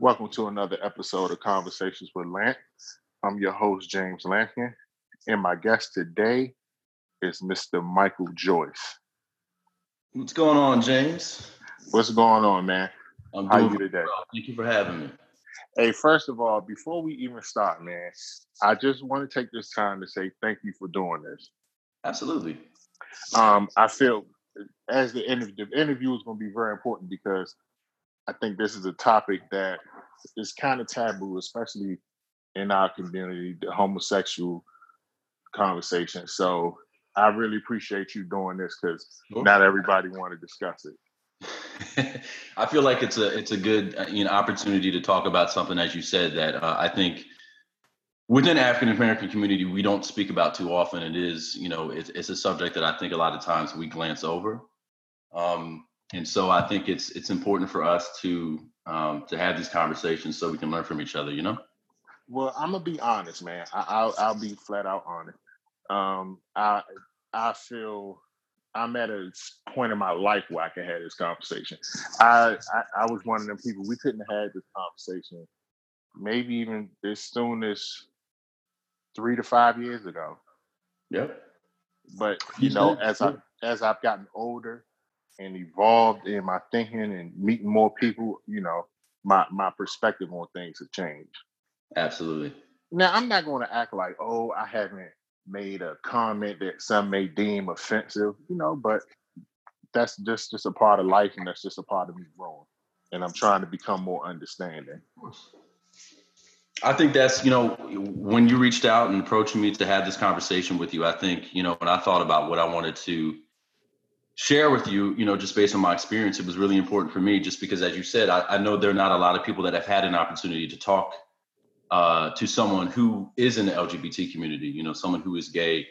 Welcome to another episode of Conversations with Lant. I'm your host, James Lankin, and my guest today is Mr. Michael Joyce. What's going on, James? What's going on, man? I'm How you today? well. Thank you for having me. Hey, first of all, before we even start, man, I just want to take this time to say thank you for doing this. Absolutely. Um, I feel as the interview, the interview is going to be very important because I think this is a topic that is kind of taboo, especially in our community, the homosexual conversation. So I really appreciate you doing this because not everybody want to discuss it. I feel like it's a it's a good uh, you know opportunity to talk about something as you said that uh, I think within African American community we don't speak about too often. It is you know it's it's a subject that I think a lot of times we glance over, um, and so I think it's it's important for us to um, to have these conversations so we can learn from each other. You know. Well, I'm gonna be honest, man. I, I'll I'll be flat out honest. Um, I I feel I'm at a point in my life where I can have this conversation. I, I I was one of them people we couldn't have had this conversation, maybe even as soon as three to five years ago. Yep. But you know, as I as I've gotten older and evolved in my thinking and meeting more people, you know, my my perspective on things have changed. Absolutely. Now, I'm not going to act like, oh, I haven't made a comment that some may deem offensive, you know, but that's just just a part of life and that's just a part of me growing. And I'm trying to become more understanding. I think that's, you know, when you reached out and approached me to have this conversation with you, I think, you know, when I thought about what I wanted to share with you, you know, just based on my experience, it was really important for me just because, as you said, I, I know there are not a lot of people that have had an opportunity to talk uh, to someone who is in the LGBT community, you know, someone who is gay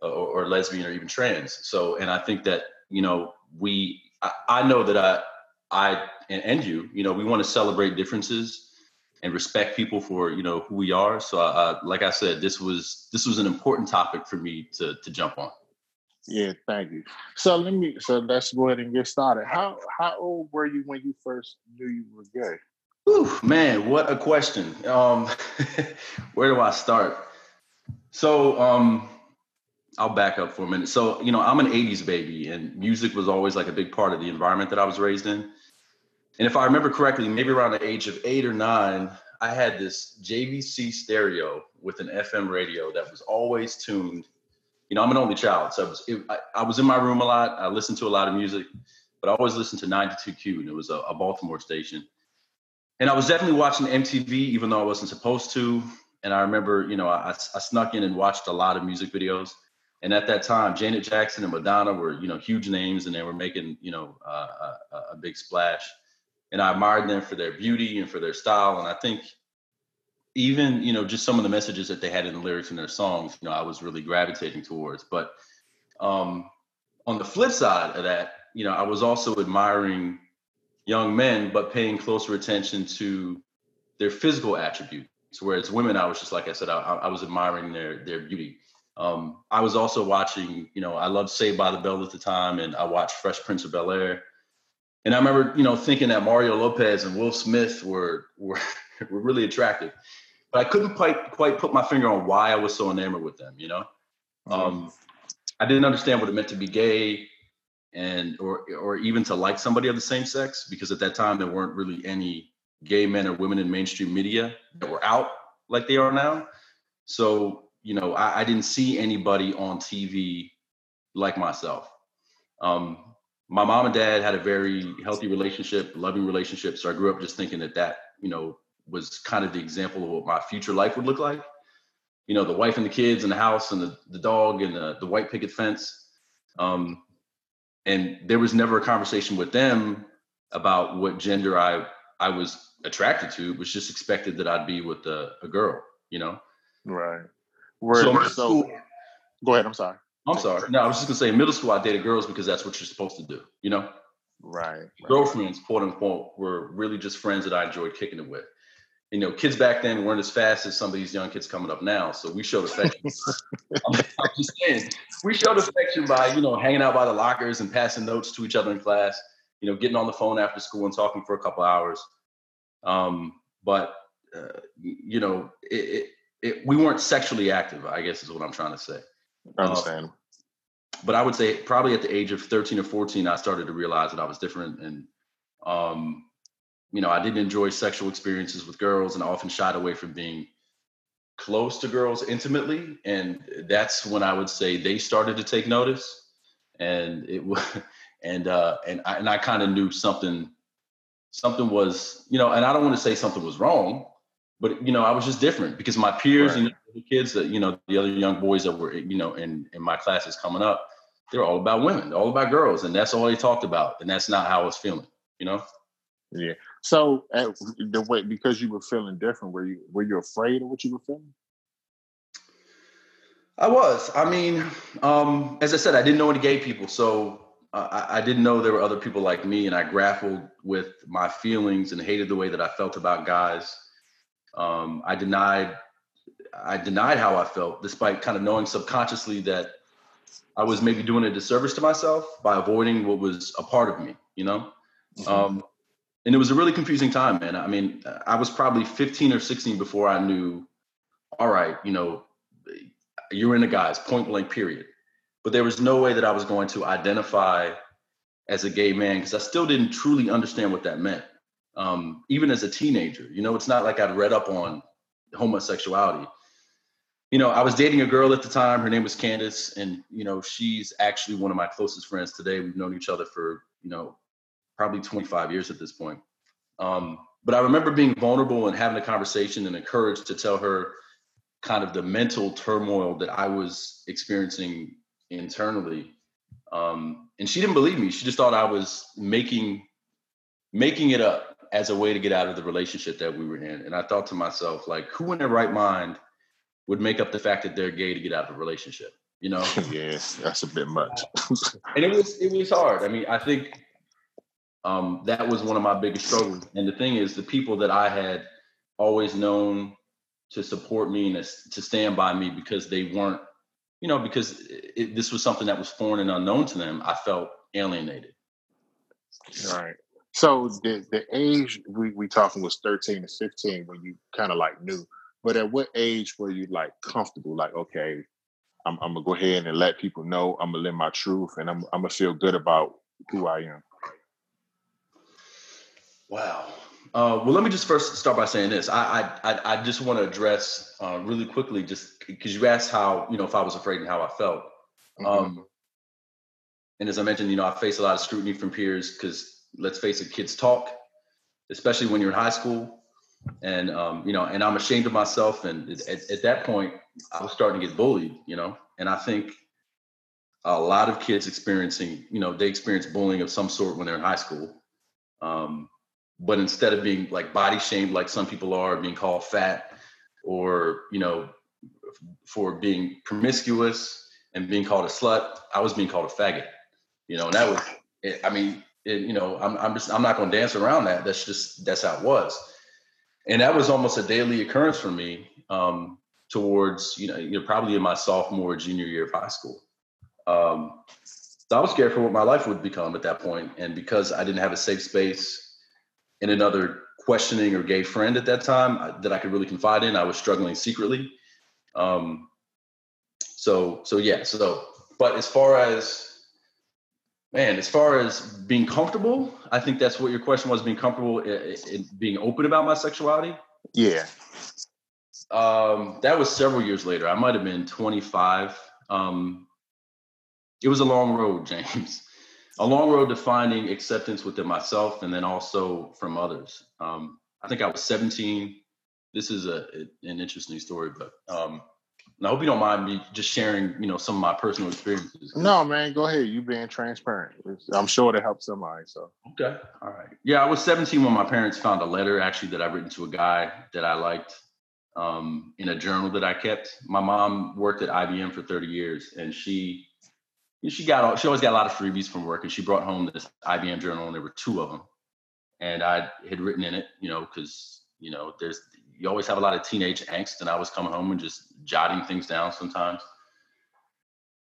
or, or lesbian or even trans. So, and I think that, you know, we, I, I know that I, I, and, and you, you know, we want to celebrate differences and respect people for you know who we are. So, uh, like I said, this was this was an important topic for me to to jump on. Yeah, thank you. So let me so let's go ahead and get started. How how old were you when you first knew you were gay? Whew, man, what a question. Um, where do I start? So, um, I'll back up for a minute. So, you know, I'm an 80s baby, and music was always like a big part of the environment that I was raised in. And if I remember correctly, maybe around the age of eight or nine, I had this JVC stereo with an FM radio that was always tuned. You know, I'm an only child, so it was, it, I, I was in my room a lot. I listened to a lot of music, but I always listened to 92Q, and it was a, a Baltimore station. And I was definitely watching MTV, even though I wasn't supposed to. And I remember, you know, I, I snuck in and watched a lot of music videos. And at that time, Janet Jackson and Madonna were, you know, huge names, and they were making, you know, uh, a, a big splash. And I admired them for their beauty and for their style. And I think even, you know, just some of the messages that they had in the lyrics in their songs, you know, I was really gravitating towards. But um, on the flip side of that, you know, I was also admiring young men, but paying closer attention to their physical attributes. Whereas women, I was just like I said, I, I was admiring their their beauty. Um, I was also watching, you know, I loved Saved by the Bell at the time, and I watched Fresh Prince of Bel Air. And I remember, you know, thinking that Mario Lopez and Will Smith were were were really attractive, but I couldn't quite quite put my finger on why I was so enamored with them. You know, um, I didn't understand what it meant to be gay, and or or even to like somebody of the same sex, because at that time there weren't really any gay men or women in mainstream media that were out like they are now. So you know, I, I didn't see anybody on TV like myself. Um, my mom and dad had a very healthy relationship, loving relationship. So I grew up just thinking that that, you know, was kind of the example of what my future life would look like. You know, the wife and the kids and the house and the, the dog and the, the white picket fence. Um, and there was never a conversation with them about what gender I I was attracted to. It was just expected that I'd be with a, a girl, you know. Right. Where, So so, school- go ahead, I'm sorry. I'm sorry. No, I was just gonna say middle school I dated girls because that's what you're supposed to do, you know. Right. right. girlfriends, quote unquote, were really just friends that I enjoyed kicking it with. You know, kids back then weren't as fast as some of these young kids coming up now. So we showed affection. I'm, I'm just saying, we showed affection by, you know, hanging out by the lockers and passing notes to each other in class, you know, getting on the phone after school and talking for a couple hours. Um, but uh, you know, it, it, it, we weren't sexually active. I guess is what I'm trying to say. I understand. Uh, but I would say probably at the age of 13 or 14, I started to realize that I was different, and um, you know, I didn't enjoy sexual experiences with girls, and I often shied away from being close to girls intimately, and that's when I would say they started to take notice, and it was, and uh, and I, and I kind of knew something, something was, you know, and I don't want to say something was wrong, but you know, I was just different because my peers right. and the kids that you know, the other young boys that were, you know, in in my classes coming up, they're all about women, all about girls, and that's all they talked about, and that's not how I was feeling, you know. Yeah. So uh, the way because you were feeling different, were you were you afraid of what you were feeling? I was. I mean, um, as I said, I didn't know any gay people, so uh, I, I, didn't know there were other people like me, and I grappled with my feelings and hated the way that I felt about guys. Um, I denied, I denied how I felt, despite kind of knowing subconsciously that I was maybe doing a disservice to myself by avoiding what was a part of me. You know, mm-hmm. um, and it was a really confusing time, man. I mean, I was probably 15 or 16 before I knew, all right, you know, you're in the guys, point blank, period. But there was no way that I was going to identify as a gay man because I still didn't truly understand what that meant. Um, even as a teenager, you know, it's not like I'd read up on homosexuality. You know, I was dating a girl at the time. Her name was Candace, and you know, she's actually one of my closest friends today. We've known each other for you know probably 25 years at this point. Um, but I remember being vulnerable and having a conversation and encouraged to tell her kind of the mental turmoil that I was experiencing internally. Um, and she didn't believe me. She just thought I was making making it up as a way to get out of the relationship that we were in. And I thought to myself, like, who in their right mind would make up the fact that they're gay to get out of a relationship? You know? yes, that's a bit much. and it was it was hard. I mean, I think um, that was one of my biggest struggles. And the thing is, the people that I had always known to support me and to stand by me because they weren't, you know, because it, this was something that was foreign and unknown to them, I felt alienated. All right. So the the age we we talking was 13 to 15 when you kind of like knew. But at what age were you like comfortable? Like, okay, I'm, I'm gonna go ahead and let people know I'm gonna live my truth and I'm I'm gonna feel good about who I am. Wow. Uh, well, let me just first start by saying this. I I I just want to address uh, really quickly, just because you asked how you know if I was afraid and how I felt. Mm-hmm. Um, and as I mentioned, you know, I face a lot of scrutiny from peers because let's face it, kids talk, especially when you're in high school. And um, you know, and I'm ashamed of myself. And at, at that point, I was starting to get bullied. You know, and I think a lot of kids experiencing, you know, they experience bullying of some sort when they're in high school. Um, but instead of being like body shamed like some people are being called fat or you know for being promiscuous and being called a slut i was being called a faggot you know and that was i mean it, you know I'm, I'm just i'm not going to dance around that. That's just that's how it was. And that was almost a daily occurrence for me um, towards you know you're probably in my sophomore junior year of high school. Um, so i was scared for what my life would become at that point and because i didn't have a safe space and another questioning or gay friend at that time that I could really confide in. I was struggling secretly. Um, so so yeah. So but as far as man, as far as being comfortable, I think that's what your question was: being comfortable in, in being open about my sexuality. Yeah. Um, that was several years later. I might have been 25. Um, it was a long road, James a long road to finding acceptance within myself and then also from others. Um, I think I was 17. This is a, an interesting story, but um, I hope you don't mind me just sharing, you know, some of my personal experiences. No, man, go ahead. You being transparent. I'm sure it helps somebody. So okay, all right. Yeah, I was 17 when my parents found a letter actually that I written to a guy that I liked um, in a journal that I kept. My mom worked at IBM for 30 years, and she she got she always got a lot of freebies from work, and she brought home this IBM journal, and there were two of them, and I had written in it, you know, because you know, there's you always have a lot of teenage angst, and I was coming home and just jotting things down sometimes.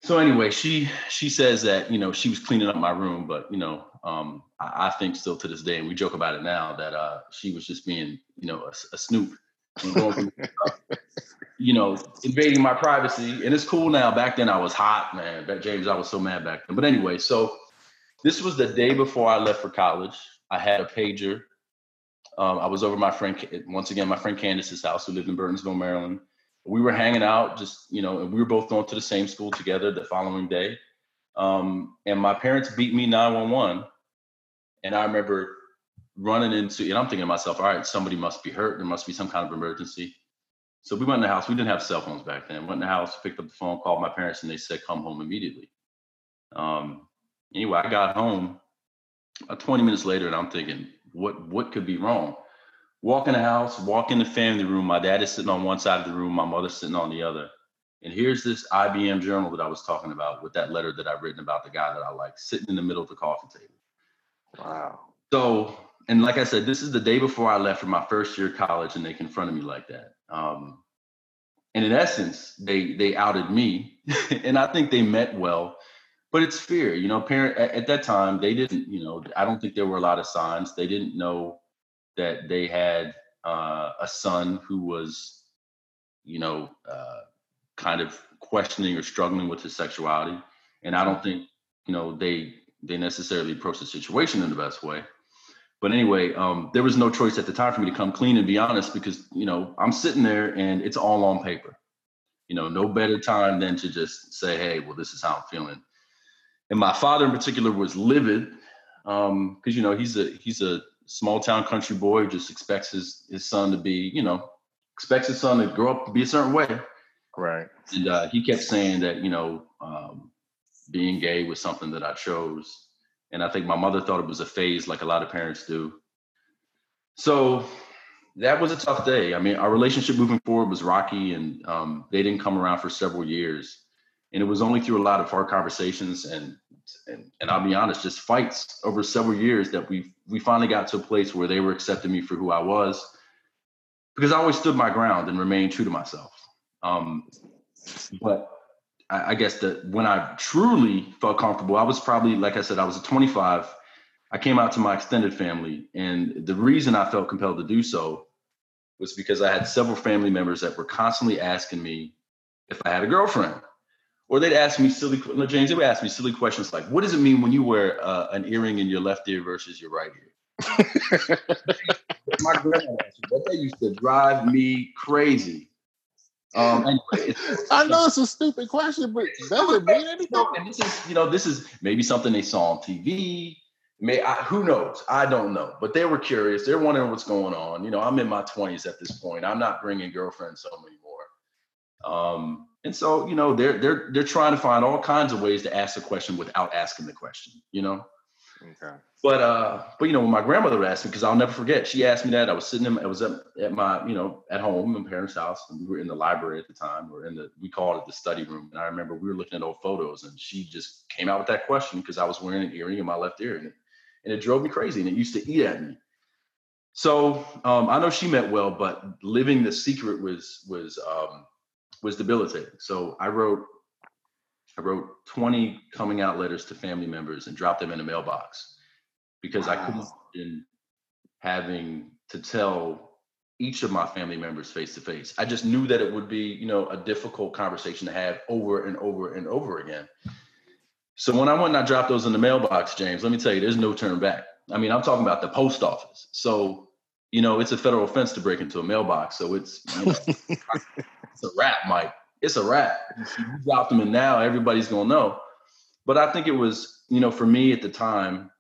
so anyway, she she says that you know she was cleaning up my room, but you know um, I, I, think still to this day, and we joke about it now that uh, she was just being you know a, a snoop, you know, invading my privacy, and it's cool now. Back then, I was hot, man. James, I was so mad back then. But anyway, so this was the day before I left for college. I had a pager. Um, I was over my friend once again, my friend Candace's house, who lived in Burtonsville, Maryland we were hanging out, just you know, and we were both going to the same school together the following day. Um, and my parents beat me 911. And I remember running into, and I'm thinking to myself, all right, somebody must be hurt. There must be some kind of emergency. So we went in the house. We didn't have cell phones back then. Went in the house, picked up the phone, called my parents, and they said, come home immediately. Um, anyway, I got home uh, 20 minutes later, and I'm thinking, what what could be wrong? walk in the house, walk in the family room. My dad is sitting on one side of the room, my mother's sitting on the other. And here's this IBM journal that I was talking about with that letter that I've written about the guy that I like sitting in the middle of the coffee table. Wow. So, and like I said, this is the day before I left for my first year of college, and they confronted me like that. Um, and in essence, they they outed me, and I think they meant well, but it's fear. You know, parent at, at that time they didn't. You know, I don't think there were a lot of signs. They didn't know that they had uh, a son who was, you know, uh, kind of questioning or struggling with his sexuality, and I don't think you know they they necessarily approached the situation in the best way. But anyway, um, there was no choice at the time for me to come clean and be honest because you know I'm sitting there and it's all on paper. You know, no better time than to just say, "Hey, well, this is how I'm feeling." And my father, in particular, was livid because um, you know he's a he's a small town country boy just expects his his son to be, you know, expects his son to grow up to be a certain way. Right. And uh, he kept saying that, you know, um, being gay was something that I chose. And I think my mother thought it was a phase like a lot of parents do. So that was a tough day. I mean, our relationship moving forward was rocky and um, they didn't come around for several years. And it was only through a lot of hard conversations and and, and I'll be honest, just fights over several years that we we finally got to a place where they were accepting me for who I was, because I always stood my ground and remained true to myself. Um, but I, I guess that when I truly felt comfortable, I was probably like I said, I was a 25. I came out to my extended family, and the reason I felt compelled to do so was because I had several family members that were constantly asking me if I had a girlfriend or they'd ask me silly James. They would ask me silly questions like, "What does it mean when you wear uh, an earring in your left ear versus your right ear?" My grandma that used to drive me crazy. Um, anyway, I know it's a stupid question, but does it mean anything? And this is, you know, this is maybe something they saw on TV. May I, who knows? I don't know, but they were curious. They're wondering what's going on. You know, I'm in my 20s at this point. I'm not bringing girlfriends home anymore. Um, and so, you know, they're they're they're trying to find all kinds of ways to ask a question without asking the question, you know. Okay. But uh, but you know, when my grandmother asked me, because I'll never forget, she asked me that. I was sitting in, I was at, at my, you know, at home in parents' house, and we were in the library at the time, or in the we called it the study room. And I remember we were looking at old photos, and she just came out with that question because I was wearing an earring in my left ear, and it, and it drove me crazy, and it used to eat at me. So um, I know she meant well, but living the secret was was um, was debilitating. So I wrote I wrote 20 coming out letters to family members and dropped them in a mailbox because wow. I couldn't imagine having to tell each of my family members face to face. I just knew that it would be, you know, a difficult conversation to have over and over and over again. So when I went and I dropped those in the mailbox, James, let me tell you, there's no turn back. I mean, I'm talking about the post office. So, you know, it's a federal offense to break into a mailbox. So it's, you know, it's a wrap, Mike. It's a wrap. You dropped them in now, everybody's gonna know. But I think it was, you know, for me at the time,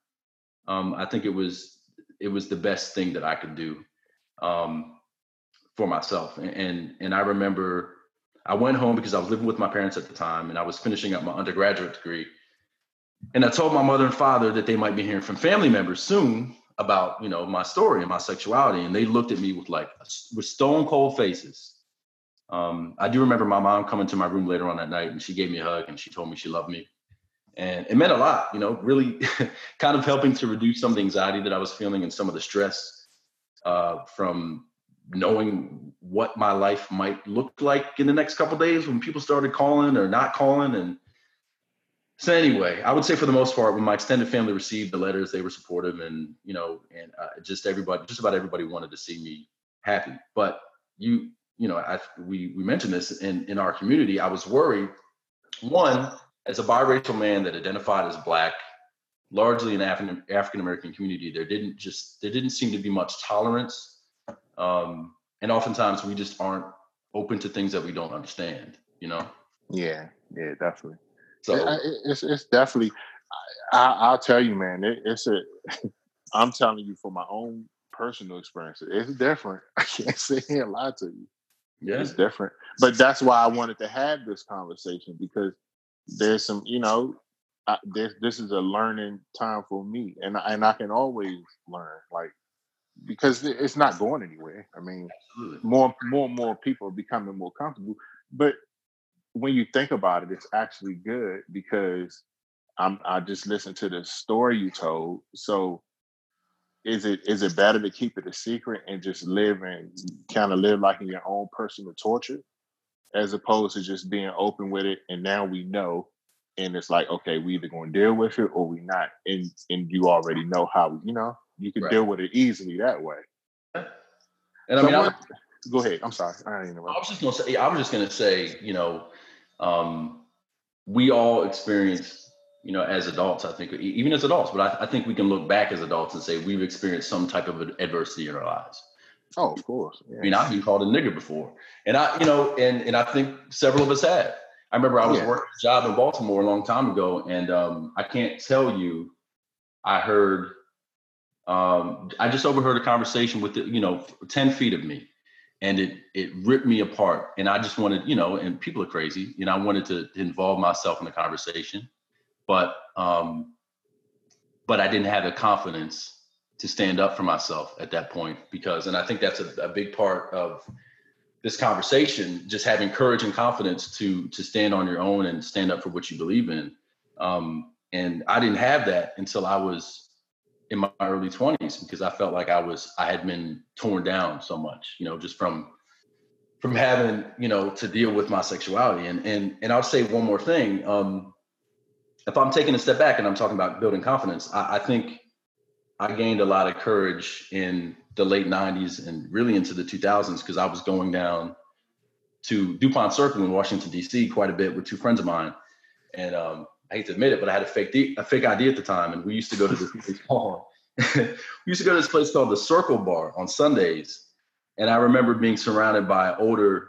um, I think it was it was the best thing that I could do um, for myself. And, and and I remember I went home because I was living with my parents at the time, and I was finishing up my undergraduate degree. And I told my mother and father that they might be hearing from family members soon about, you know, my story and my sexuality. And they looked at me with like with stone cold faces um, I do remember my mom coming to my room later on that night and she gave me a hug and she told me she loved me. And it meant a lot, you know, really kind of helping to reduce some of the anxiety that I was feeling and some of the stress uh, from knowing what my life might look like in the next couple days when people started calling or not calling. And so anyway, I would say for the most part, when my extended family received the letters, they were supportive, and you know, and uh, just everybody, just about everybody wanted to see me happy. But you, you know, I, we we mentioned this in in our community. I was worried. One, as a biracial man that identified as black, largely in African African American community, there didn't just there didn't seem to be much tolerance, um, and oftentimes we just aren't open to things that we don't understand. You know. Yeah. Yeah. Definitely. So it's it's definitely. I, will tell you, man. It, it's a. I'm telling you from my own personal experience. It's different. I can't sit here and lie to you. Yeah, it's different. But that's why I wanted to have this conversation because there's some, you know, I, this this is a learning time for me, and and I can always learn, like because it's not going anywhere. I mean, more more and more people are becoming more comfortable, but when you think about it, it's actually good because I'm I just listened to the story you told. So is it is it better to keep it a secret and just live and kind of live like in your own personal torture as opposed to just being open with it and now we know and it's like okay we either going to deal with it or we not and and you already know how you know you can right. deal with it easily that way and i mean I, go ahead i'm sorry i, I was just going to say i was just going to say you know um, we all experience, you know, as adults, I think, even as adults, but I, I, think we can look back as adults and say we've experienced some type of adversity in our lives. Oh, of course. Yeah. I mean, I've been called a nigger before. And I, you know, and, and I think several of us have. I remember I was yeah. working a job in Baltimore a long time ago, and um, I can't tell you, I heard, um, I just overheard a conversation with, the, you know, 10 feet of me and it it ripped me apart and i just wanted you know and people are crazy you know i wanted to, involve myself in the conversation but um but i didn't have the confidence to stand up for myself at that point because and i think that's a, a big part of this conversation just having courage and confidence to to stand on your own and stand up for what you believe in um and i didn't have that until i was in my early 20s because I felt like I was I had been torn down so much, you know, just from from having, you know, to deal with my sexuality. And and and I'll say one more thing. Um, if I'm taking a step back and I'm talking about building confidence, I, I think I gained a lot of courage in the late 90s and really into the 2000s because I was going down to DuPont Circle in Washington D.C. quite a bit with two friends of mine, and um, I hate to admit it, but I had a fake a fake ID at the time, and we used to go to this place called we used to go to this place called the Circle Bar on Sundays, and I remember being surrounded by older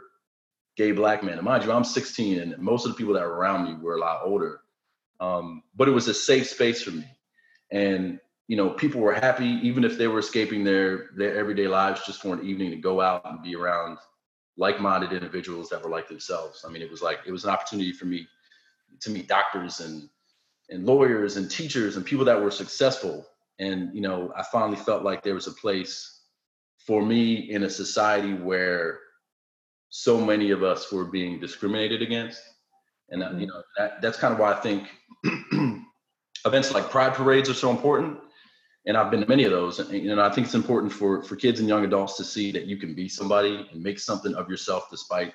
gay black men. And mind you, I'm 16, and most of the people that were around me were a lot older. Um, but it was a safe space for me, and you know, people were happy even if they were escaping their their everyday lives just for an evening to go out and be around like-minded individuals that were like themselves. I mean, it was like it was an opportunity for me to meet doctors and and lawyers and teachers and people that were successful. And you know, I finally felt like there was a place for me in a society where so many of us were being discriminated against. And uh, you know, that, that's kind of why I think events like pride parades are so important. And I've been to many of those, and you know, I think it's important for for kids and young adults to see that you can be somebody and make something of yourself despite,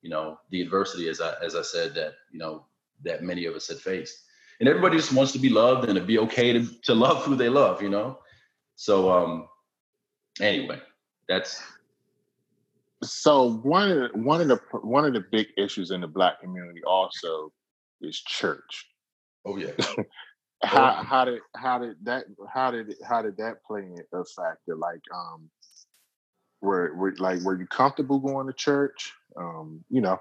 you know, the adversity. As I as I said, that you know that many of us had faced. And everybody just wants to be loved and to be okay to, to love who they love, you know? So um anyway, that's so one of the, one of the one of the big issues in the black community also is church. Oh yeah. how oh. how did how did that how did how did that play in a factor? Like um were, were like were you comfortable going to church? Um, you know.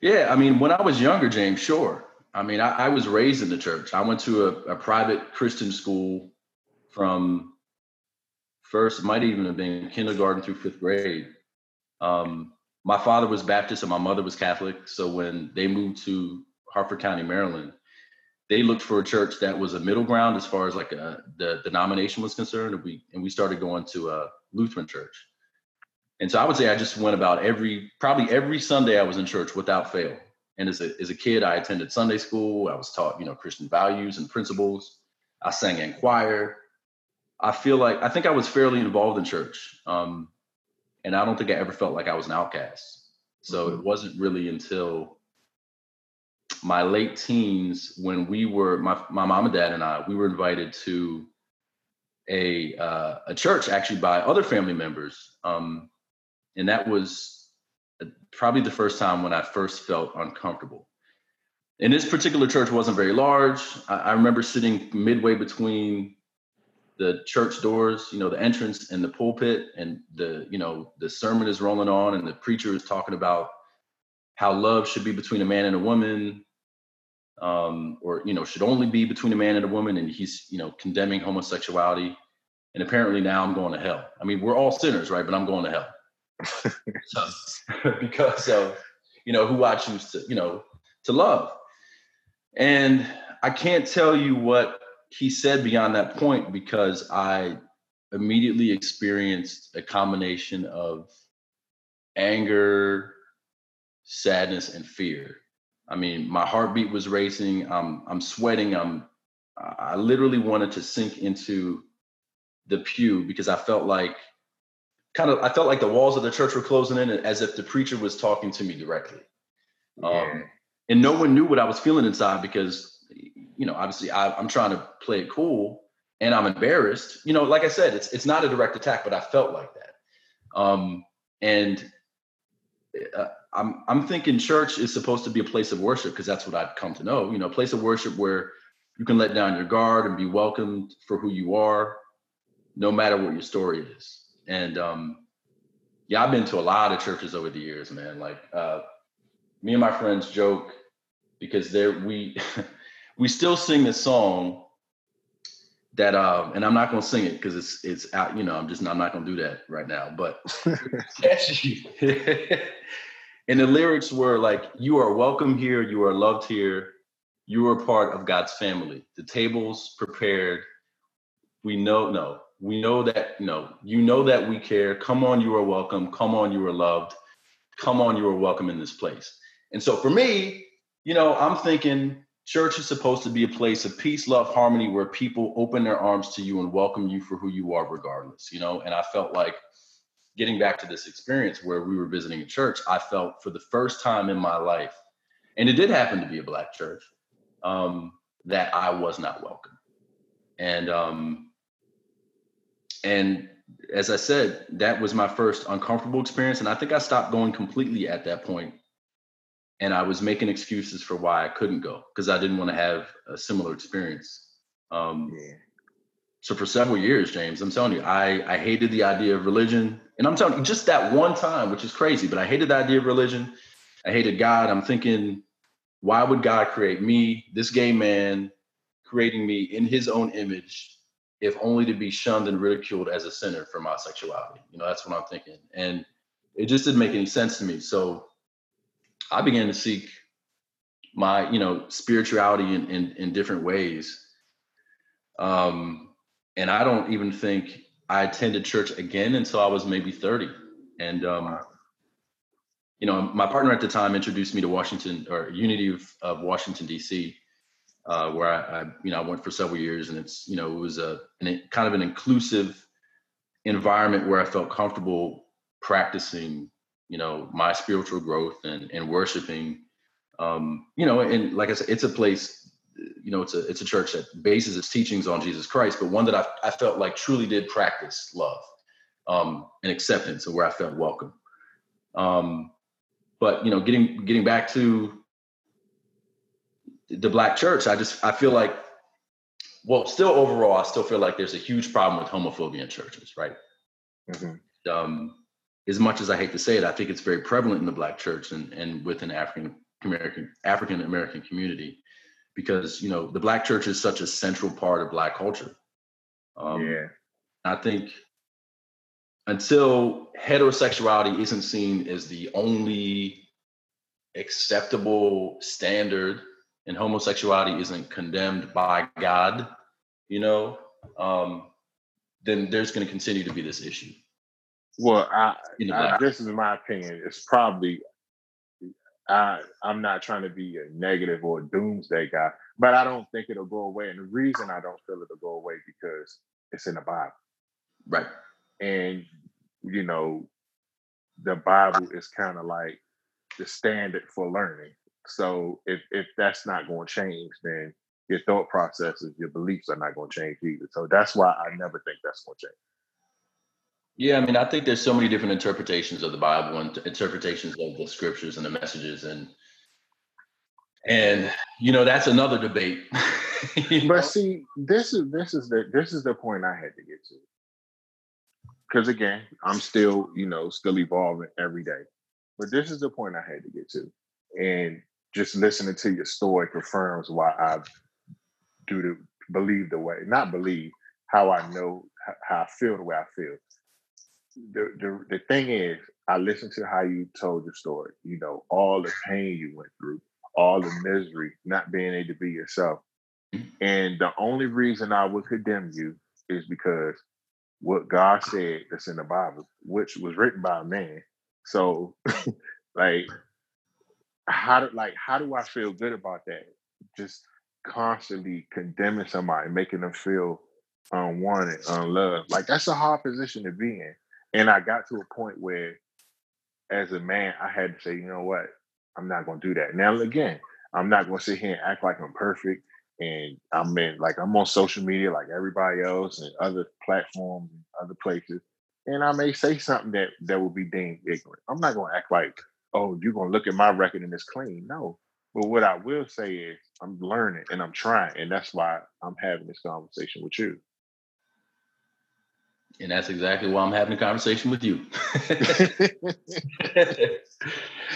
Yeah, I mean, when I was younger, James, sure. I mean, I, I was raised in the church. I went to a, a, private Christian school from first, might even have been kindergarten through fifth grade. Um, my father was Baptist and my mother was Catholic. So when they moved to Harford County, Maryland, they looked for a church that was a middle ground as far as like a, the denomination was concerned. And we and we started going to a Lutheran church. And so I would say I just went about every, probably every Sunday I was in church without fail. And as a, as a kid, I attended Sunday school. I was taught, you know, Christian values and principles. I sang in choir. I feel like, I think I was fairly involved in church. Um, and I don't think I ever felt like I was an outcast. So mm-hmm. it wasn't really until my late teens when we were my my mom and dad and I we were invited to a uh, a church actually by other family members, um, and that was uh, probably the first time when I first felt uncomfortable. And this particular church wasn't very large. I, I remember sitting midway between the church doors, you know, the entrance and the pulpit, and the you know the sermon is rolling on, and the preacher is talking about how love should be between a man and a woman, um, or you know, should only be between a man and a woman, and he's you know condemning homosexuality. And apparently now I'm going to hell. I mean, we're all sinners, right? But I'm going to hell so, because of you know who I choose to you know to love. And I can't tell you what he said beyond that point because I immediately experienced a combination of anger, sadness, and fear. I mean, my heartbeat was racing. I'm I'm sweating. I'm I literally wanted to sink into the pew because I felt like kind of I felt like the walls of the church were closing in as if the preacher was talking to me directly. Yeah. Um, and no one knew what I was feeling inside because you know, obviously I, I'm trying to play it cool and I'm embarrassed. You know, like I said, it's it's not a direct attack, but I felt like that. Um, and uh, I'm I'm thinking church is supposed to be a place of worship because that's what I've come to know. You know, a place of worship where you can let down your guard and be welcomed for who you are, no matter what your story is. And um, yeah, I've been to a lot of churches over the years, man. Like uh, me and my friends joke because there we we still sing this song that um and I'm not gonna sing it because it's it's out, you know, I'm just I'm not gonna do that right now. But and the lyrics were like, you are welcome here, you are loved here, you are part of God's family. The table's prepared. We know, no, we know that, no, you know that we care. Come on, you are welcome. Come on, you are loved. Come on, you are welcome in this place. And so for me, you know, I'm thinking church is supposed to be a place of peace, love, harmony, where people open their arms to you and welcome you for who you are, regardless, you know. And I felt like getting back to this experience where we were visiting a church, I felt for the first time in my life, and it did happen to be a black church, um, that I was not welcome. And um, and as I said, that was my first uncomfortable experience. And I think I stopped going completely at that point and I was making excuses for why I couldn't go because I didn't want to have a similar experience. Um, yeah. So for several years, James, I'm telling you, I I hated the idea of religion, and I'm telling you, just that one time, which is crazy, but I hated the idea of religion. I hated God. I'm thinking, why would God create me, this gay man, creating me in His own image, if only to be shunned and ridiculed as a sinner for my sexuality? You know, that's what I'm thinking, and it just didn't make any sense to me. So I began to seek my, you know, spirituality in, in, in different ways. Um, and I don't even think I attended church again until I was maybe 30. And, um, you know, my partner at the time introduced me to Washington or Unity of, of Washington, D.C., uh, where I, I, you know, I went for several years. And it's, you know, it was a an, kind of an inclusive environment where I felt comfortable practicing you know my spiritual growth and and worshiping um you know and like i said it's a place you know it's a it's a church that bases its teachings on jesus christ but one that i, I felt like truly did practice love um and acceptance and where i felt welcome um but you know getting getting back to the black church i just i feel like well still overall i still feel like there's a huge problem with homophobia in churches right mm-hmm. um as much as I hate to say it, I think it's very prevalent in the Black church and, and within African American African American community, because you know the Black church is such a central part of Black culture. Um, yeah, I think until heterosexuality isn't seen as the only acceptable standard, and homosexuality isn't condemned by God, you know, um, then there's going to continue to be this issue. Well, I, I, this is my opinion. It's probably I I'm not trying to be a negative or a doomsday guy, but I don't think it'll go away. And the reason I don't feel it'll go away because it's in the Bible. Right. And you know, the Bible is kind of like the standard for learning. So if if that's not going to change, then your thought processes, your beliefs are not going to change either. So that's why I never think that's going to change. Yeah, I mean, I think there's so many different interpretations of the Bible and interpretations of the scriptures and the messages, and and you know that's another debate. but know? see, this is this is the this is the point I had to get to. Because again, I'm still you know still evolving every day, but this is the point I had to get to, and just listening to your story confirms why I do to believe the way, not believe how I know how I feel the way I feel the, the the thing is, I listened to how you told your story. You know, all the pain you went through, all the misery, not being able to be yourself. And the only reason I would condemn you is because what God said that's in the Bible, which was written by a man. So, like, how do like how do I feel good about that? Just constantly condemning somebody, making them feel unwanted, unloved. Like that's a hard position to be in. And I got to a point where, as a man, I had to say, you know what, I'm not going to do that. Now, again, I'm not going to sit here and act like I'm perfect. And I'm in, like, I'm on social media like everybody else and other platforms and other places. And I may say something that that will be deemed ignorant. I'm not going to act like, oh, you're going to look at my record and it's clean. No. But what I will say is, I'm learning and I'm trying. And that's why I'm having this conversation with you. And that's exactly why I'm having a conversation with you.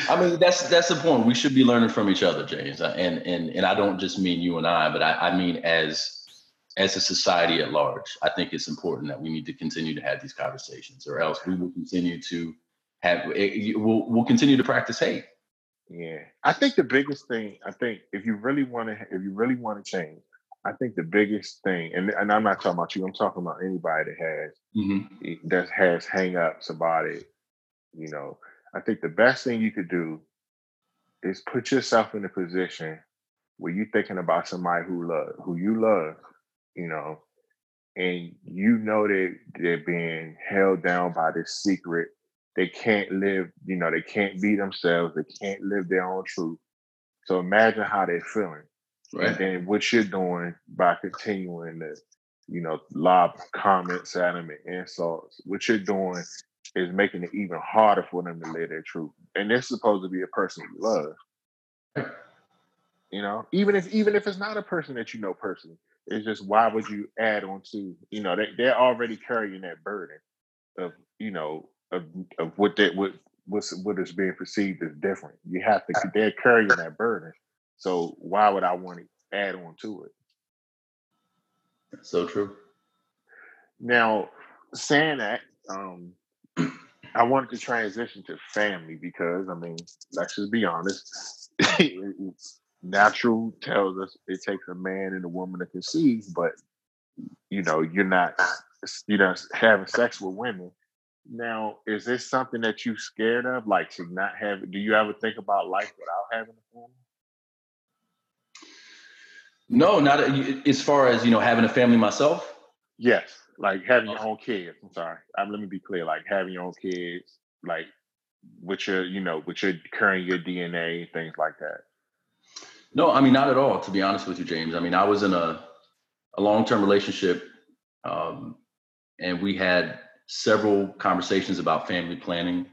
I mean, that's that's the point. We should be learning from each other, James. And and and I don't just mean you and I, but I, I mean as as a society at large. I think it's important that we need to continue to have these conversations, or else we will continue to have eh, we'll we'll continue to practice hate. Yeah, I think the biggest thing. I think if you really want to, if you really want to change, I think the biggest thing, and, and I'm not talking about you, I'm talking about anybody that has mm-hmm. that has hangups about it. You know, I think the best thing you could do is put yourself in a position where you're thinking about somebody who love, who you love, you know, and you know that they're being held down by this secret. They can't live, you know, they can't be themselves. They can't live their own truth. So imagine how they're feeling Right. And then what you're doing by continuing to, you know, lob comments at them and insults, what you're doing is making it even harder for them to live their truth. And they're supposed to be a person you love. You know, even if even if it's not a person that you know personally, it's just why would you add on to, you know, they, they're already carrying that burden of, you know, of, of what that what what's what is being perceived as different. You have to they're carrying that burden. So why would I want to add on to it? So true. Now, saying that, um, I wanted to transition to family because I mean, let's just be honest. natural tells us it takes a man and a woman to conceive, but you know, you're not you know having sex with women. Now, is this something that you're scared of? Like to not have do you ever think about life without having a family? No, not as far as you know, having a family myself. Yes, like having your own kids. I'm sorry. I'm, let me be clear. Like having your own kids, like with your, you know, with your carrying your DNA, things like that. No, I mean not at all. To be honest with you, James. I mean, I was in a a long term relationship, um, and we had several conversations about family planning,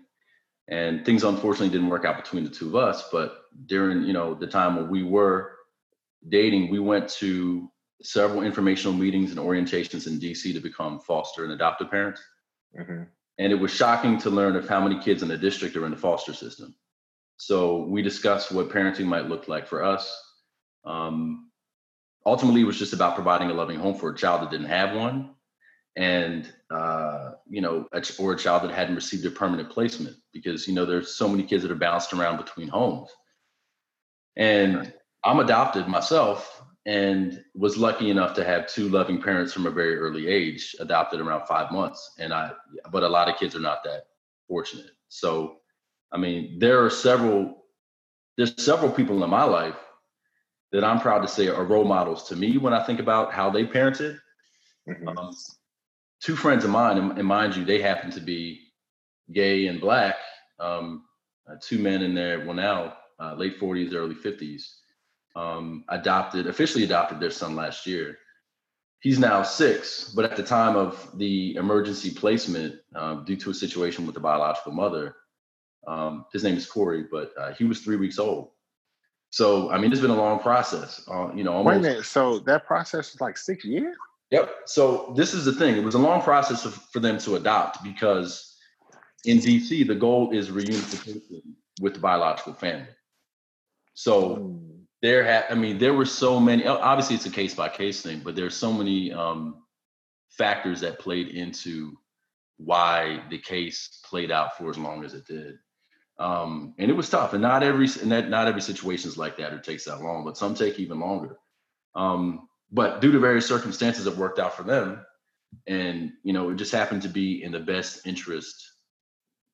and things unfortunately didn't work out between the two of us. But during you know the time when we were dating, we went to several informational meetings and orientations in DC to become foster and adoptive parents. Mm-hmm. And it was shocking to learn of how many kids in the district are in the foster system. So we discussed what parenting might look like for us. Um, ultimately, it was just about providing a loving home for a child that didn't have one, and uh, you know, a, or a child that hadn't received a permanent placement because you know there's so many kids that are bounced around between homes. And I'm adopted myself and was lucky enough to have two loving parents from a very early age, adopted around five months. And I, but a lot of kids are not that fortunate. So, I mean, there are several, there's several people in my life that I'm proud to say are role models to me when I think about how they parented. Mm-hmm. Um, two friends of mine, and mind you, they happen to be gay and black. Um, uh, two men in there, well now uh, late 40s, early 50s, um, adopted, officially adopted their son last year. He's now six, but at the time of the emergency placement, um, due to a situation with the biological mother, um, his name is Corey, but uh, he was three weeks old. So, I mean, it's been a long process. Uh, you know, almost. Wait a minute. So that process was like six years? Yep. So this is the thing. It was a long process of, for them to adopt because in DC, the goal is reunification with the biological family. So mm. There had, I mean, there were so many. Obviously, it's a case by case thing, but there's so many um, factors that played into why the case played out for as long as it did. Um, and it was tough, and not every and that not every situation is like that or takes that long, but some take even longer. Um, but due to various circumstances, it worked out for them, and you know it just happened to be in the best interest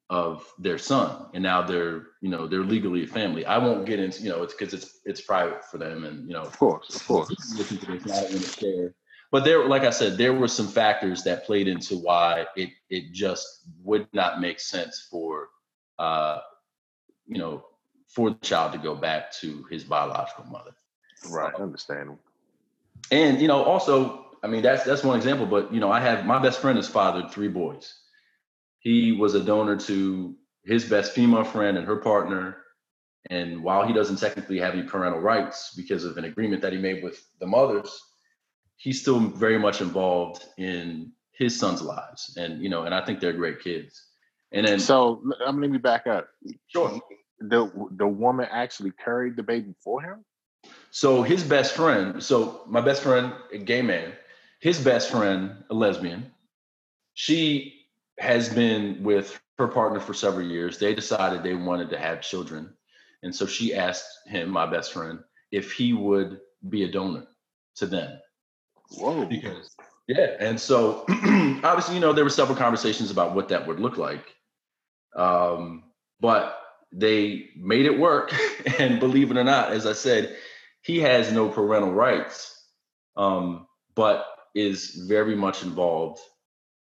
of their son, and now they're you know they're legally a family. I won't get into you know it's because it's it's private for them, and you know of course, of course, listen to this, not going to share. But there, like I said, there were some factors that played into why it it just would not make sense for uh, you know, for the child to go back to his biological mother. Right, understandable. And you know, also, I mean, that's that's one example. But you know, I have my best friend has fathered three boys. He was a donor to his best female friend and her partner. And while he doesn't technically have any parental rights because of an agreement that he made with the mothers, he's still very much involved in his son's lives. And you know, and I think they're great kids. And then so I'm let me back up. Sure. The the woman actually carried the baby for him. So his best friend, so my best friend, a gay man, his best friend, a lesbian, she has been with her partner for several years. They decided they wanted to have children. And so she asked him, my best friend, if he would be a donor to them. Whoa. Because yeah. And so obviously, you know, there were several conversations about what that would look like. Um, but they made it work. and believe it or not, as I said, he has no parental rights, um, but is very much involved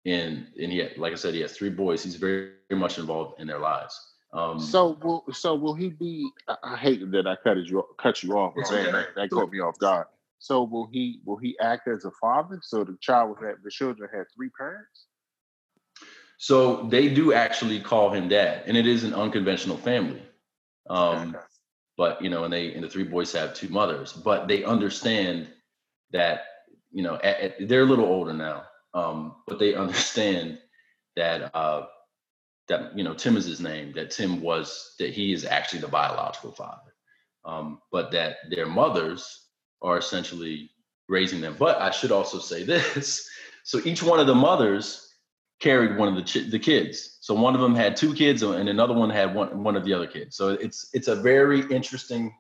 in, and he, had, like I said, he has three boys. He's very, very much involved in their lives. Um, so will so will he be? I, hate that I cut you cut you off, man. That, that caught me off guard. So will he will he act as a father? So the child was the children had three parents. So they do actually call him dad, and it is an unconventional family. Um, okay. But you know, and they and the three boys have two mothers, but they understand that you know at, at, they're a little older now, um, but they understand that uh, that you know Tim is his name, that Tim was that he is actually the biological father, um, but that their mothers are essentially raising them. But I should also say this: so each one of the mothers carried one of the ch- the kids. So one of them had two kids, and another one had one one of the other kids. So it's it's a very interesting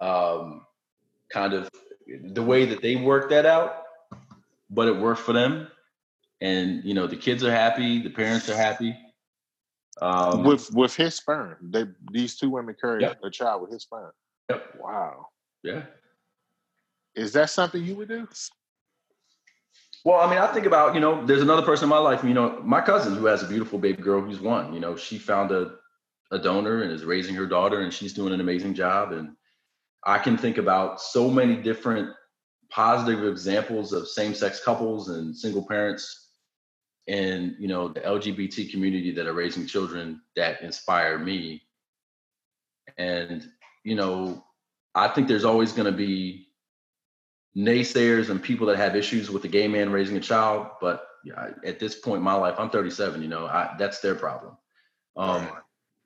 um, kind of the way that they work that out, but it worked for them. And you know the kids are happy, the parents are happy. Um, with with his sperm, they these two women carried yep. a child with his sperm. Yep. Wow. Yeah. Is that something you would do? Well, I mean, I think about, you know, there's another person in my life, you know, my cousin who has a beautiful baby girl who's one, you know, she found a, a donor and is raising her daughter and she's doing an amazing job. And I can think about so many different positive examples of same-sex couples and single parents and, you know, the LGBT community that are raising children that inspire me. And, you know, I think there's always going to be naysayers and people that have issues with the gay man raising a child. But yeah, at this point in my life, I'm 37. You know, I, that's their problem. Um,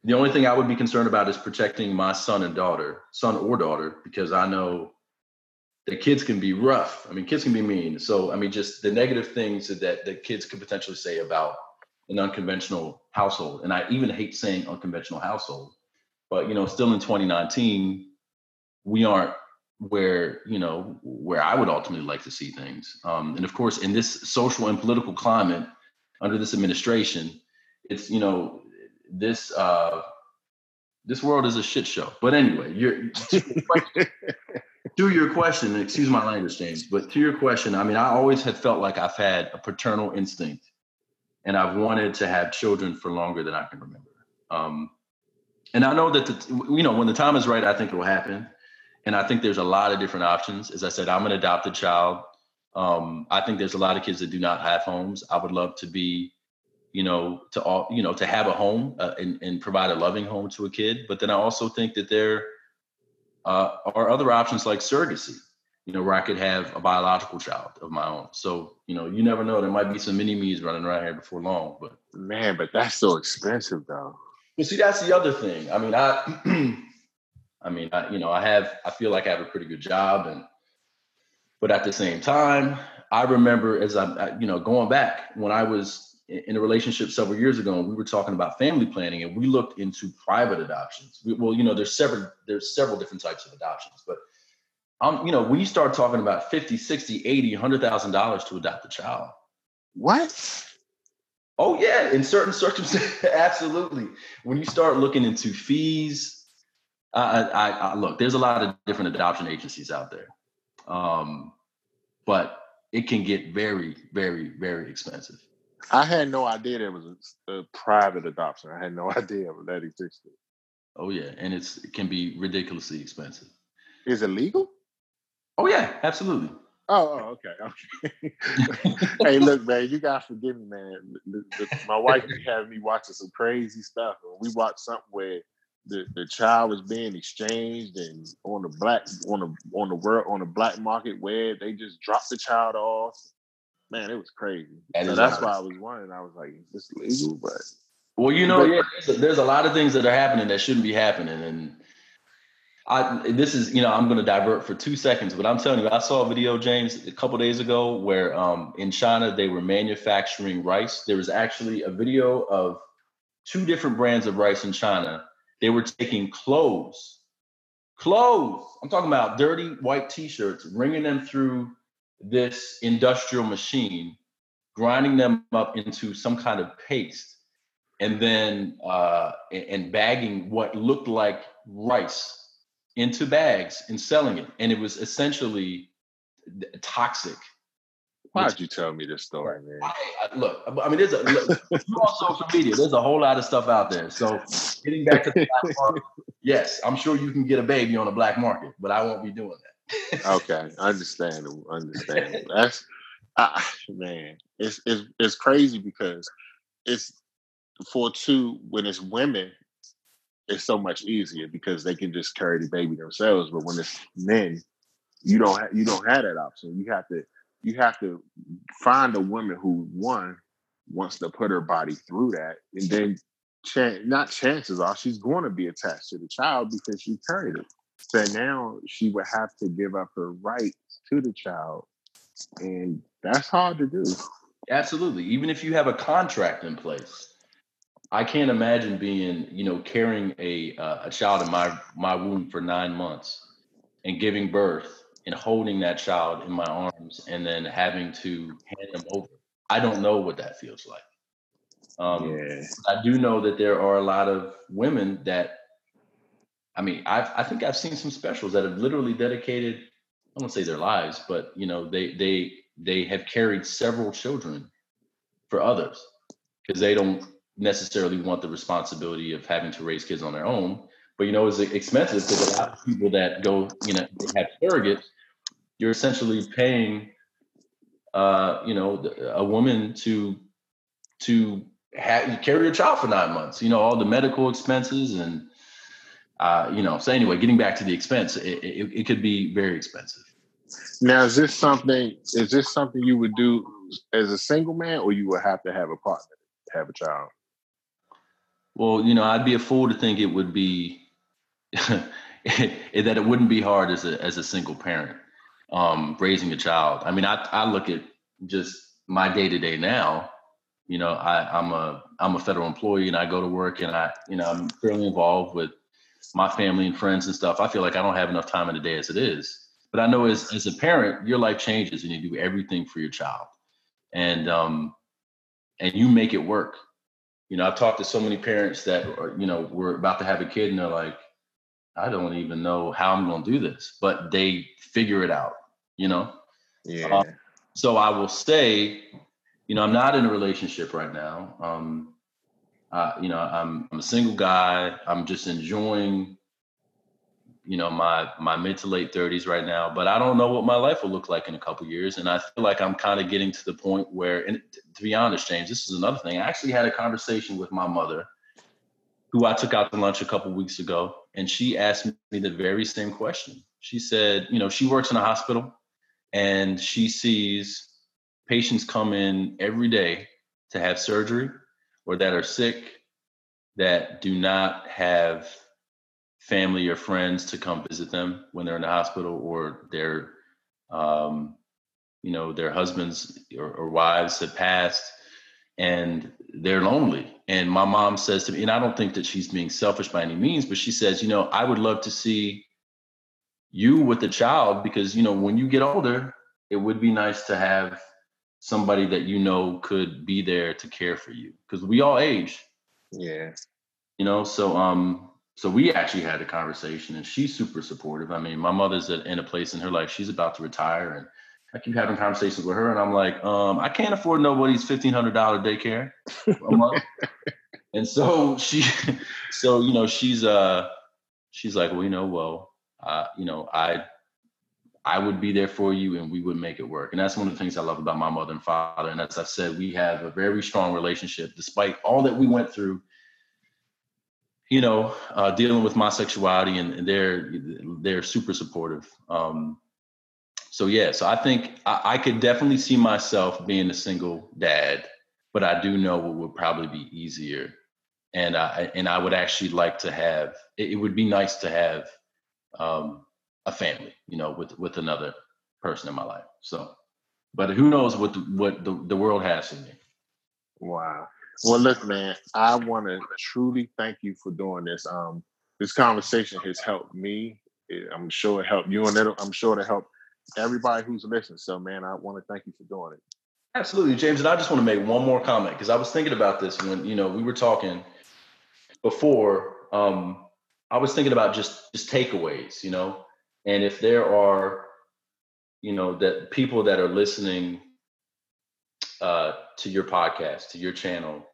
the only thing I would be concerned about is protecting my son and daughter, son or daughter, because I know the kids can be rough. I mean, kids can be mean. So, I mean, just the negative things that the kids could potentially say about an unconventional household. And I even hate saying unconventional household, but you know, still in 2019, we aren't where you know where I would ultimately like to see things. Um, and of course, in this social and political climate under this administration, it's you know this uh, this world is a shit show. But anyway, you're, to your question, excuse my language, James, but to your question, I mean, I always had felt like I've had a paternal instinct, and I've wanted to have children for longer than I can remember. Um, and I know that the, you know when the time is right, I think it will happen. And I think there's a lot of different options. As I said, I'm an adopted child. Um, I think there's a lot of kids that do not have homes. I would love to be, you know, to all, you know, to have a home uh, and, and provide a loving home to a kid. But then I also think that there uh, are other options like surrogacy, you know, where I could have a biological child of my own. So, you know, you never know. There might be some mini me's running around here before long. But man, but that's so expensive though. Well, see, that's the other thing. I mean, I, I mean, I, you know, I have, I feel like I have a pretty good job, and, but at the same time, I remember as I'm, you know, going back when I was in a relationship several years ago, and we were talking about family planning, and we looked into private adoptions. We, well, you know, there's several, there's several different types of adoptions, but um, you know, when you start talking about 50, 60, 80, 100,000 dollars to adopt a child. What? Oh yeah, in certain circumstances, absolutely. When you start looking into fees, I, I, I, look. There's a lot of different adoption agencies out there, um, but it can get very, very, very expensive. I had no idea there was a, a private adoption. I had no idea that existed. Oh yeah, and it's it can be ridiculously expensive. Is it legal? Oh yeah, absolutely. Oh, oh okay, okay. hey, look, man, you gotta forgive me, man. The, the, my wife having me watching some crazy stuff. We watched something where the, the child was being exchanged and on the black on the on the world on the black market where they just dropped the child off. Man, it was crazy. That so that's why I was wondering. I was like, is this legal? But well, you know, but, yeah, there's a, there's a lot of things that are happening that shouldn't be happening, and I this is you know I'm going to divert for two seconds, but I'm telling you, I saw a video, James, a couple days ago where um, in China they were manufacturing rice. There was actually a video of two different brands of rice in China. They were taking clothes, clothes. I'm talking about dirty white T-shirts, wringing them through this industrial machine, grinding them up into some kind of paste, and then uh, and bagging what looked like rice into bags and selling it. And it was essentially toxic. Why did you tell me this story, man? I, I, look, I mean, there's a look, on social media. There's a whole lot of stuff out there. So, getting back to the black market, yes, I'm sure you can get a baby on the black market, but I won't be doing that. Okay, understand. Understand. That's uh, man. It's it's it's crazy because it's for two when it's women it's so much easier because they can just carry the baby themselves. But when it's men, you don't ha- you don't have that option. You have to you have to find a woman who one wants to put her body through that, and then ch- not chances are she's going to be attached to the child because she carried it. So now she would have to give up her rights to the child, and that's hard to do. Absolutely, even if you have a contract in place I can't imagine being, you know, carrying a uh, a child in my my womb for nine months and giving birth and holding that child in my arms and then having to hand them over. I don't know what that feels like. Um, yeah. I do know that there are a lot of women that, I mean, I've, I think I've seen some specials that have literally dedicated, I won't say their lives, but you know, they they they have carried several children for others because they don't necessarily want the responsibility of having to raise kids on their own. But you know, it's expensive because a lot of people that go, you know, have surrogates, you're essentially paying, uh, you know, a woman to to have, carry your child for nine months. You know, all the medical expenses and, uh, you know. So anyway, getting back to the expense, it, it, it could be very expensive. Now, is this something? Is this something you would do as a single man, or you would have to have a partner to have a child? Well, you know, I'd be a fool to think it would be that it wouldn't be hard as a as a single parent um, raising a child. I mean, I I look at just my day to day now. You know, I, I'm a I'm a federal employee and I go to work and I you know I'm fairly involved with my family and friends and stuff. I feel like I don't have enough time in the day as it is. But I know as as a parent, your life changes and you do everything for your child, and um, and you make it work you know, I've talked to so many parents that are, you know, we're about to have a kid and they're like, I don't even know how I'm going to do this, but they figure it out, you know? Yeah. Um, so I will say, you know, I'm not in a relationship right now. Um, Uh, you know, I'm I'm a single guy. I'm just enjoying, you know, my my mid to late 30s right now. But I don't know what my life will look like in a couple years. And I feel like I'm kind of getting to the point where, and to be honest, James, this is another thing. I actually had a conversation with my mother, who I took out to lunch a couple weeks ago, and she asked me the very same question. She said, you know, she works in a hospital, and she sees patients come in every day to have surgery or that are sick that do not have family or friends to come visit them when they're in the hospital or their um, you know their husbands or, or, wives have passed and they're lonely. And my mom says to me and i don't think that she's being selfish by any means but she says you know i would love to see you with the child because you know when you get older it would be nice to have somebody that you know could be there to care for you because we all age. Yeah. You know so um so we actually had a conversation and she's super supportive. I mean my mother's at, in a place in her life she's about to retire and i keep having conversations with her and i'm like um i can't afford nobody's $1500 daycare. A month and so she so you know she's uh she's like well you know well uh you know i I would be there for you and we would make it work. And that's one of the things I love about my mother and father. And as I've said, we have a very strong relationship despite all that we went through, you know, uh, dealing with my sexuality and, and they're, they're super supportive. Um, so yeah, so I think I, I could definitely see myself being a single dad, but I do know it would probably be easier. And I, and I would actually like to have, it, it would be nice to have, um, a family, you know, with with another person in my life. So, but who knows what the, what the, the world has for me. Wow. Well, look, man, I want to truly thank you for doing this. Um, this conversation has helped me. I'm sure it helped you, and it'll, I'm sure it helped everybody who's listening. So, man, I want to thank you for doing it. Absolutely, James. And I just want to make one more comment because I was thinking about this when you know we were talking before. Um, I was thinking about just just takeaways. You know, and if there are, you know, that people that are listening uh, to your podcast, to your channel,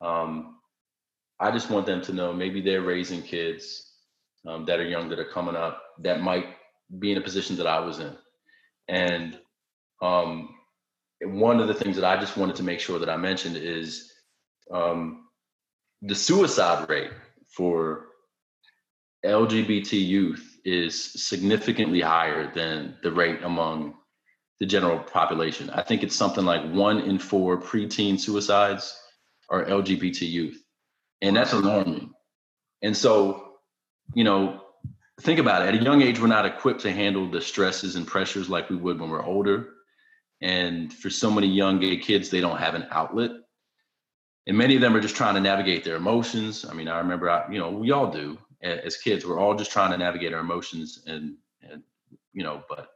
um, I just want them to know maybe they're raising kids um, that are young, that are coming up, that might be in a position that I was in. And um, one of the things that I just wanted to make sure that I mentioned is um, the suicide rate for LGBT youth is significantly higher than the rate among the general population. I think it's something like one in four preteen suicides are LGBT youth. And that's alarming. And so, you know, think about it. At a young age, we're not equipped to handle the stresses and pressures like we would when we're older. And for so many young gay kids, they don't have an outlet. And many of them are just trying to navigate their emotions. I mean, I remember, I, you know, we all do as kids we're all just trying to navigate our emotions and and you know but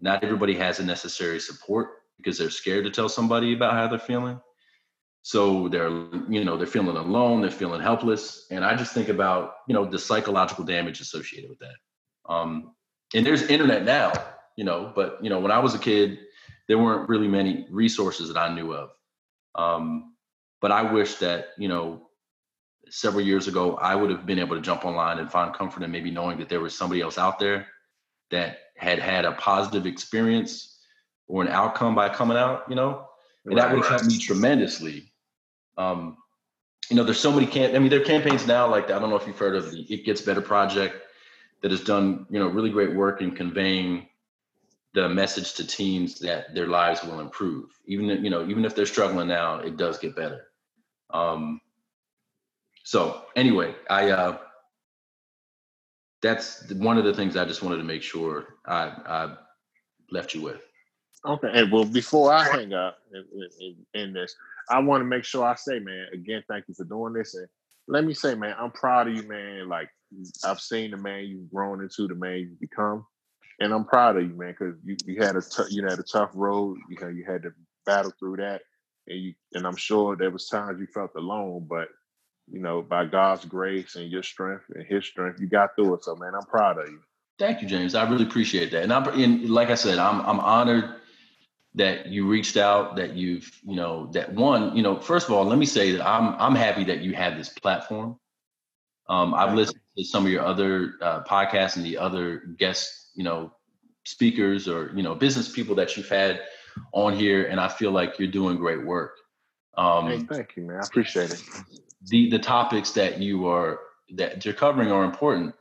not everybody has the necessary support because they're scared to tell somebody about how they're feeling. So they're you know they're feeling alone they're feeling helpless and i just think about you know the psychological damage associated with that. Um and there's internet now you know but you know when i was a kid there weren't really many resources that i knew of. Um but i wish that you know several years ago, I would have been able to jump online and find comfort in maybe knowing that there was somebody else out there that had had a positive experience or an outcome by coming out, you know, and right, that would have helped me tremendously. Um, you know, there's so many camp. I mean, there are campaigns now like that. I don't know if you've heard of the It Gets Better project that has done, you know, really great work in conveying the message to teens that their lives will improve. Even you know, even if they're struggling now, it does get better. Um, so anyway, I uh, that's one of the things I just wanted to make sure I, I left you with. Okay, and well, before I hang up in, this, I want to make sure I say, man, again, thank you for doing this, and let me say, man, I'm proud of you, man. Like I've seen the man you've grown into, the man you've become, and I'm proud of you, man, because you, you had a t- you had a tough road. You know, you had to battle through that, and you and I'm sure there was times you felt alone, but you know, by God's grace and your strength and His strength, you got through it. So, man, I'm proud of you. Thank you, James. I really appreciate that. And I'm, and like I said, I'm I'm honored that you reached out, that you've, you know, that one, you know, first of all, let me say that I'm I'm happy that you have this platform. Um, I've listened to some of your other uh, podcasts and the other guest, you know, speakers or you know business people that you've had on here, and I feel like you're doing great work. Um, hey, thank you, man. I appreciate it. The the topics that you are that you're covering are important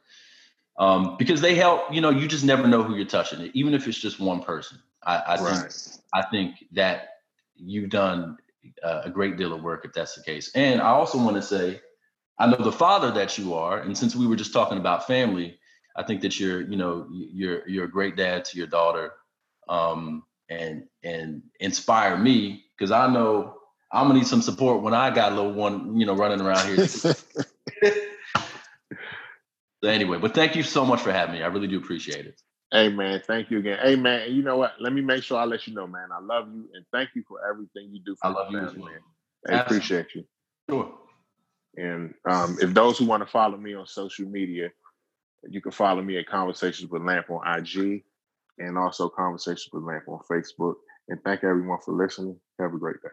um, because they help. You know, you just never know who you're touching, even if it's just one person. I, I right. think I think that you've done a great deal of work if that's the case. And I also want to say, I know the father that you are, and since we were just talking about family, I think that you're, you know, you're you're a great dad to your daughter, um, and and inspire me because I know I'm gonna need some support when I got a little one, you know, running around here. so anyway, but thank you so much for having me. I really do appreciate it. Hey man, thank you again. Hey man, you know what? Let me make sure I let you know, man. I love you and thank you for everything you do for I love you family, well. man. I appreciate you. Sure. And um, if those who want to follow me on social media, you can follow me at Conversations with Lamp on IG and also Conversations with Lamp on Facebook. And thank everyone for listening. Have a great day.